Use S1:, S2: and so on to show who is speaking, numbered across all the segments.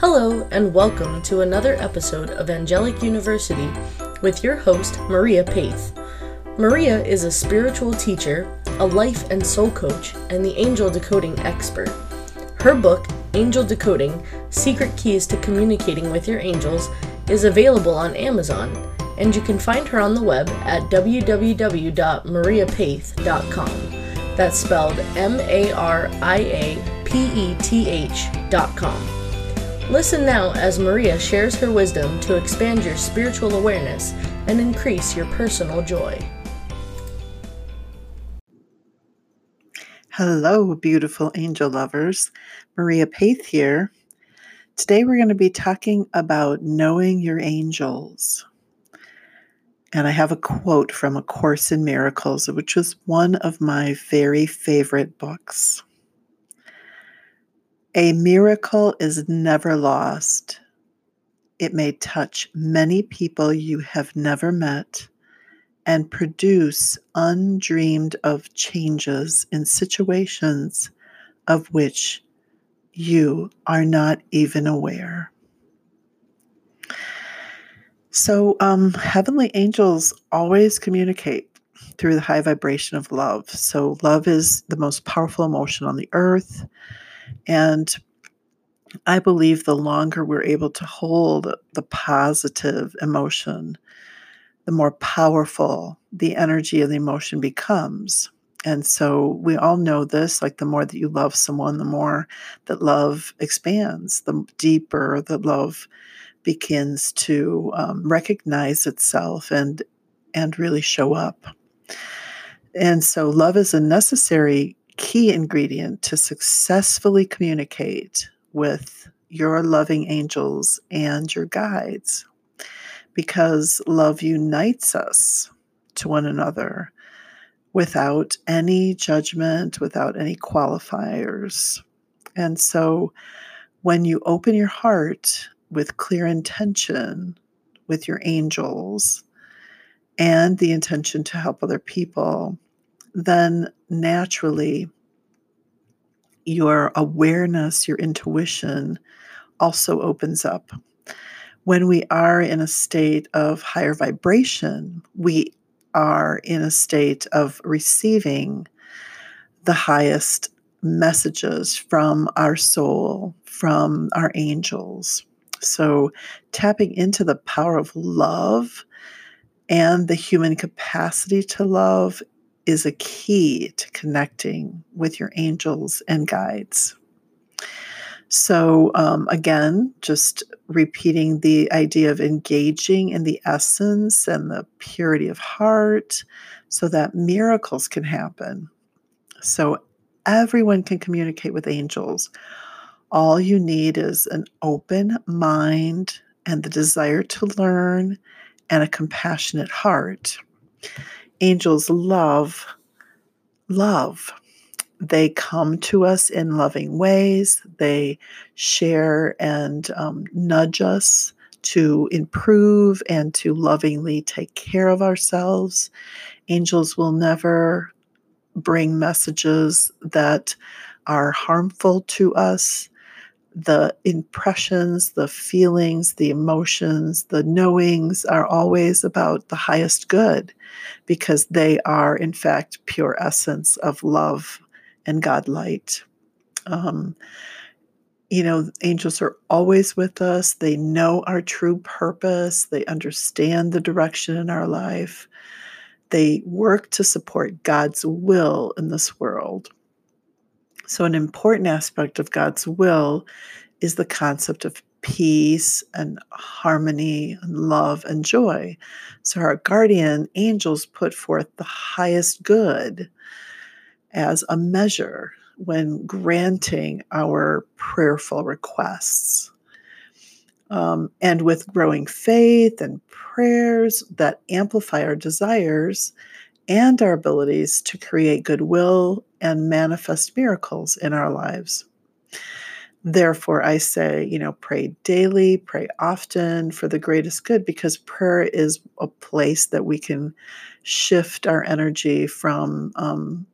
S1: Hello, and welcome to another episode of Angelic University with your host, Maria Peth. Maria is a spiritual teacher, a life and soul coach, and the angel decoding expert. Her book, Angel Decoding Secret Keys to Communicating with Your Angels, is available on Amazon, and you can find her on the web at www.mariapeth.com. That's spelled M A R I A P E T H.com. Listen now as Maria shares her wisdom to expand your spiritual awareness and increase your personal joy.
S2: Hello, beautiful angel lovers. Maria Peth here. Today we're going to be talking about knowing your angels. And I have a quote from A Course in Miracles, which was one of my very favorite books. A miracle is never lost. It may touch many people you have never met and produce undreamed of changes in situations of which you are not even aware. So, um, heavenly angels always communicate through the high vibration of love. So, love is the most powerful emotion on the earth. And I believe the longer we're able to hold the positive emotion, the more powerful the energy of the emotion becomes. And so we all know this like the more that you love someone, the more that love expands, the deeper the love begins to um, recognize itself and and really show up. And so love is a necessary key ingredient to successfully communicate with your loving angels and your guides because love unites us to one another without any judgment, without any qualifiers. And so when you open your heart with clear intention with your angels and the intention to help other people, then naturally your awareness, your intuition also opens up. When we are in a state of higher vibration, we are in a state of receiving the highest messages from our soul, from our angels. So, tapping into the power of love and the human capacity to love is a key to connecting with your angels and guides. So, um, again, just repeating the idea of engaging in the essence and the purity of heart so that miracles can happen. So, everyone can communicate with angels. All you need is an open mind and the desire to learn and a compassionate heart angels love love. They come to us in loving ways. They share and um, nudge us to improve and to lovingly take care of ourselves. Angels will never bring messages that are harmful to us the impressions, the feelings, the emotions, the knowings are always about the highest good because they are, in fact, pure essence of love and God light. Um, you know, angels are always with us. They know our true purpose, they understand the direction in our life. They work to support God's will in this world. So, an important aspect of God's will is the concept of peace and harmony and love and joy. So, our guardian angels put forth the highest good as a measure when granting our prayerful requests. Um, and with growing faith and prayers that amplify our desires and our abilities to create goodwill and manifest miracles in our lives. Therefore, I say, you know, pray daily, pray often for the greatest good because prayer is a place that we can shift our energy from um,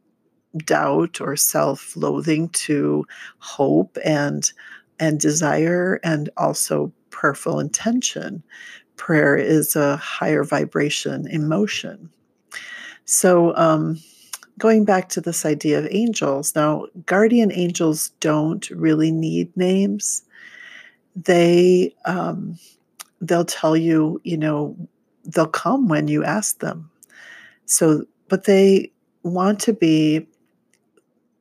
S2: doubt or self loathing to hope and and desire and also prayerful intention. Prayer is a higher vibration emotion. So, um, going back to this idea of angels, now, guardian angels don't really need names. They, um, they'll tell you, you know, they'll come when you ask them. So, but they want to be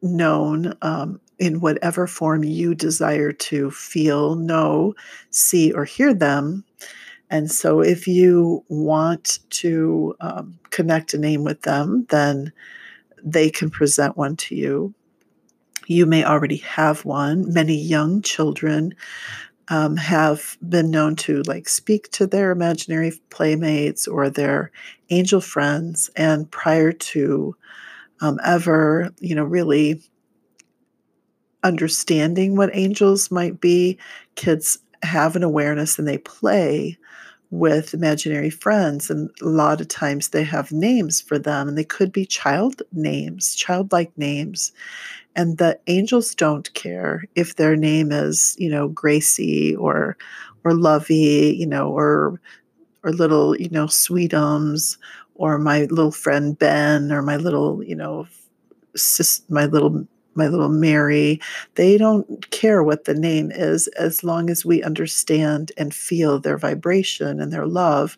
S2: known um, in whatever form you desire to feel, know, see, or hear them. And so, if you want to um, connect a name with them, then they can present one to you. You may already have one. Many young children um, have been known to like speak to their imaginary playmates or their angel friends, and prior to um, ever, you know, really understanding what angels might be, kids have an awareness and they play with imaginary friends. And a lot of times they have names for them, and they could be child names, childlike names. And the angels don't care if their name is, you know, Gracie or or Lovey, you know, or or little, you know, Sweetums, or my little friend Ben, or my little, you know, sis, my little my little Mary. They don't care what the name is as long as we understand and feel their vibration and their love.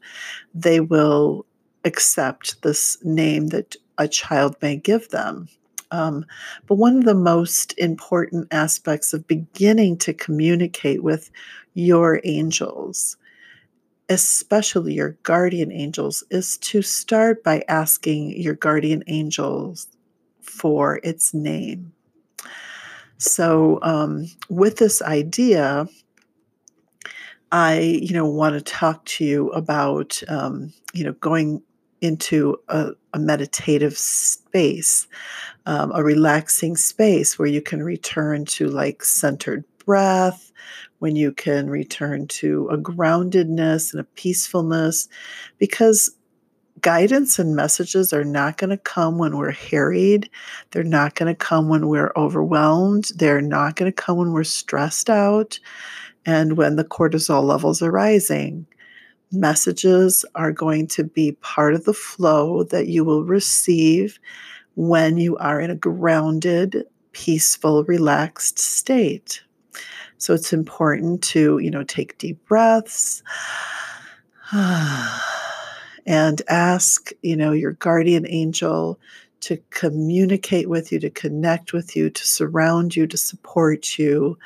S2: They will accept this name that a child may give them. Um, but one of the most important aspects of beginning to communicate with your angels, especially your guardian angels, is to start by asking your guardian angels for its name. So, um, with this idea, I, you know, want to talk to you about, um, you know, going into a, a meditative space, um, a relaxing space where you can return to like centered breath, when you can return to a groundedness and a peacefulness, because guidance and messages are not going to come when we're harried. They're not going to come when we're overwhelmed. They're not going to come when we're stressed out and when the cortisol levels are rising. Messages are going to be part of the flow that you will receive when you are in a grounded, peaceful, relaxed state. So it's important to, you know, take deep breaths and ask, you know, your guardian angel to communicate with you, to connect with you, to surround you, to support you.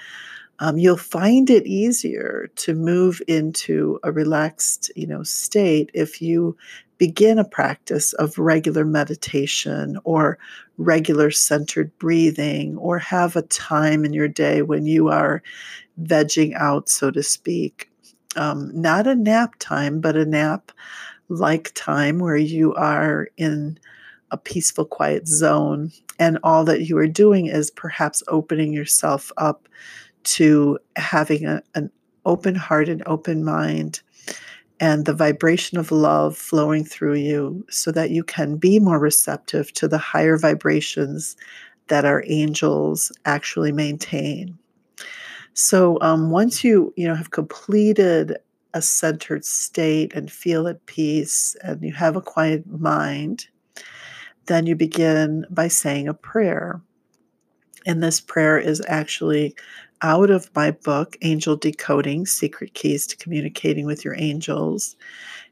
S2: Um, you'll find it easier to move into a relaxed, you know, state if you begin a practice of regular meditation or regular centered breathing or have a time in your day when you are vegging out, so to speak. Um, not a nap time, but a nap like time where you are in a peaceful, quiet zone. And all that you are doing is perhaps opening yourself up to having a, an open heart and open mind and the vibration of love flowing through you so that you can be more receptive to the higher vibrations that our angels actually maintain. So um, once you you know have completed a centered state and feel at peace and you have a quiet mind, then you begin by saying a prayer. And this prayer is actually out of my book, Angel Decoding Secret Keys to Communicating with Your Angels.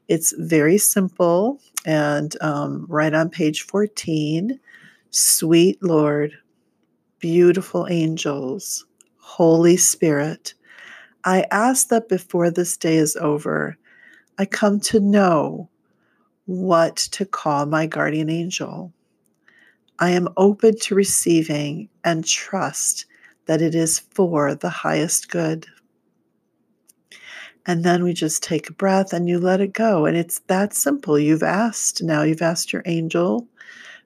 S2: It's very simple and um, right on page 14 Sweet Lord, beautiful angels, Holy Spirit, I ask that before this day is over, I come to know what to call my guardian angel. I am open to receiving and trust that it is for the highest good. And then we just take a breath and you let it go. And it's that simple. You've asked now, you've asked your angel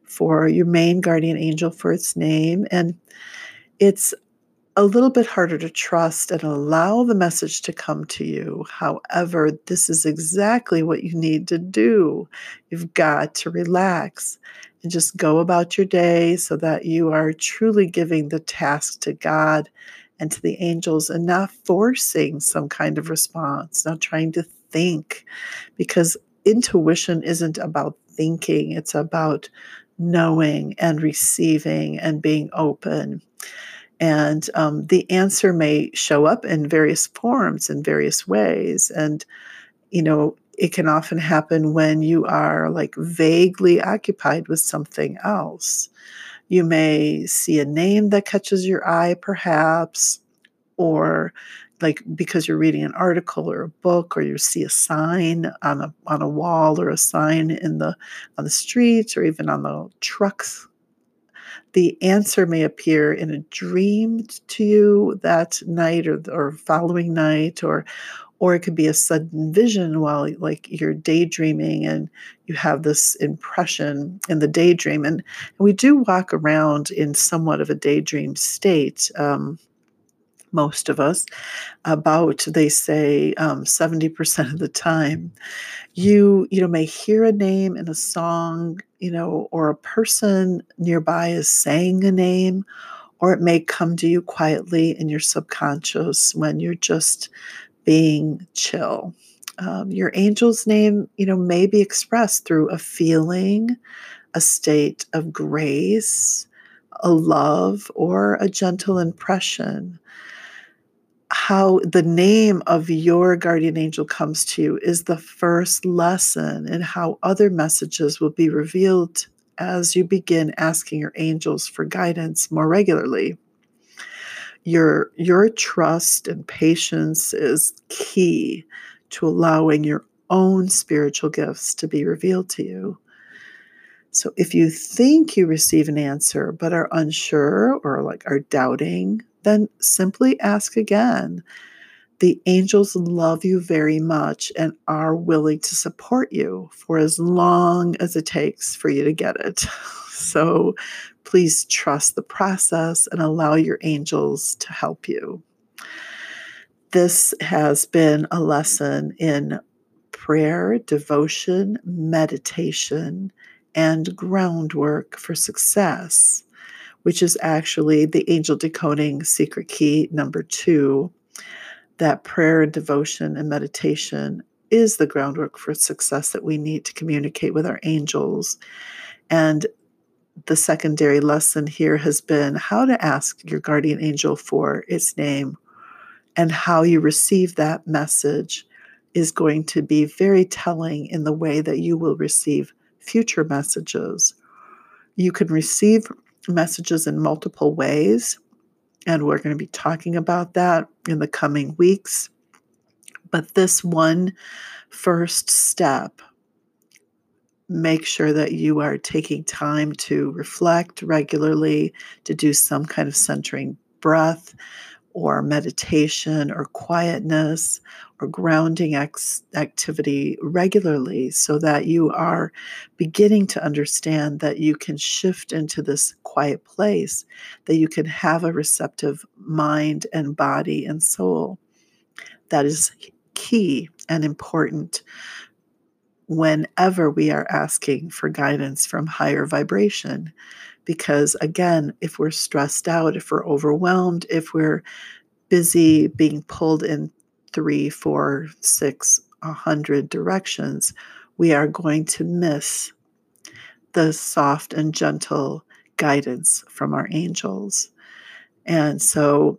S2: for your main guardian angel for its name. And it's a little bit harder to trust and allow the message to come to you. However, this is exactly what you need to do. You've got to relax and just go about your day so that you are truly giving the task to God and to the angels and not forcing some kind of response, not trying to think, because intuition isn't about thinking, it's about knowing and receiving and being open. And um, the answer may show up in various forms in various ways. And, you know, it can often happen when you are like vaguely occupied with something else. You may see a name that catches your eye, perhaps, or like because you're reading an article or a book or you see a sign on a on a wall or a sign in the on the streets or even on the trucks the answer may appear in a dream to you that night or or following night or or it could be a sudden vision while like you're daydreaming and you have this impression in the daydream. And, we do walk around in somewhat of a daydream state um, most of us, about they say um, 70% of the time. You, you know, may hear a name in a song, you know, or a person nearby is saying a name, or it may come to you quietly in your subconscious when you're just being chill. Um, your angel's name, you know, may be expressed through a feeling, a state of grace, a love, or a gentle impression how the name of your guardian angel comes to you is the first lesson in how other messages will be revealed as you begin asking your angels for guidance more regularly. Your, your trust and patience is key to allowing your own spiritual gifts to be revealed to you. So if you think you receive an answer but are unsure or like are doubting, then simply ask again. The angels love you very much and are willing to support you for as long as it takes for you to get it. So please trust the process and allow your angels to help you. This has been a lesson in prayer, devotion, meditation, and groundwork for success which is actually the angel decoding secret key number two that prayer and devotion and meditation is the groundwork for success that we need to communicate with our angels. And the secondary lesson here has been how to ask your guardian angel for its name and how you receive that message is going to be very telling in the way that you will receive future messages. You can receive messages in multiple ways. And we're going to be talking about that in the coming weeks. But this one first step, make sure that you are taking time to reflect regularly, to do some kind of centering breath, or meditation or quietness or grounding ex- activity regularly so that you are beginning to understand that you can shift into this quiet place, that you can have a receptive mind and body and soul. That is key and important whenever we are asking for guidance from higher vibration because again, if we're stressed out, if we're overwhelmed, if we're busy being pulled in three, four, six, a hundred directions, we are going to miss the soft and gentle guidance from our angels. And so,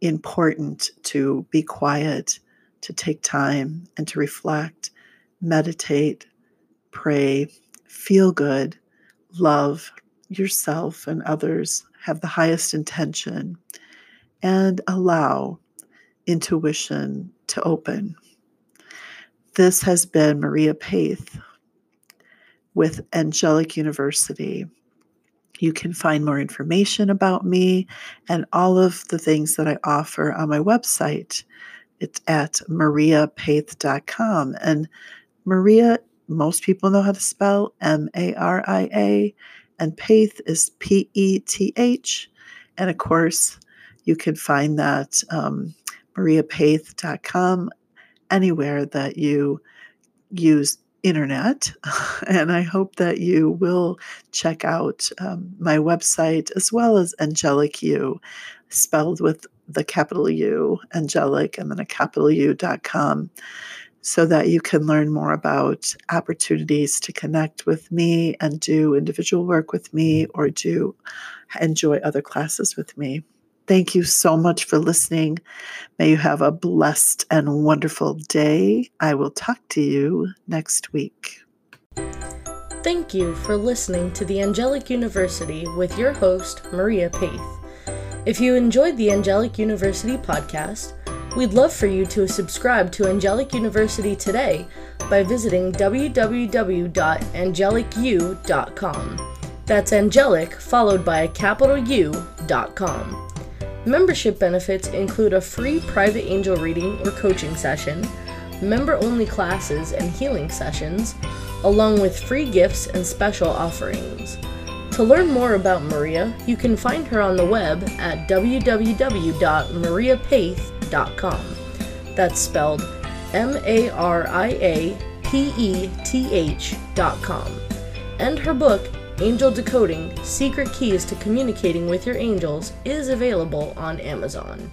S2: important to be quiet, to take time and to reflect, meditate, pray, feel good, love, yourself and others have the highest intention and allow intuition to open. This has been Maria Peth with Angelic University. You can find more information about me and all of the things that I offer on my website. It's at mariapeth.com. And Maria, most people know how to spell M A R I A and Peth is P E T H. And of course, you can find that um, mariapeth.com anywhere that you use internet. and I hope that you will check out um, my website as well as Angelic You. spelled with the capital U, angelic, and then a capital U.com, so that you can learn more about opportunities to connect with me and do individual work with me or do enjoy other classes with me. Thank you so much for listening. May you have a blessed and wonderful day. I will talk to you next week.
S1: Thank you for listening to the Angelic University with your host, Maria Peth. If you enjoyed the Angelic University podcast, we'd love for you to subscribe to Angelic University today by visiting www.angelicu.com. That's angelic followed by a capital U.com. Membership benefits include a free private angel reading or coaching session, member only classes and healing sessions, along with free gifts and special offerings. To learn more about Maria, you can find her on the web at www.mariapeth.com. That's spelled M A R I A P E T H.com. And her book, Angel Decoding Secret Keys to Communicating with Your Angels, is available on Amazon.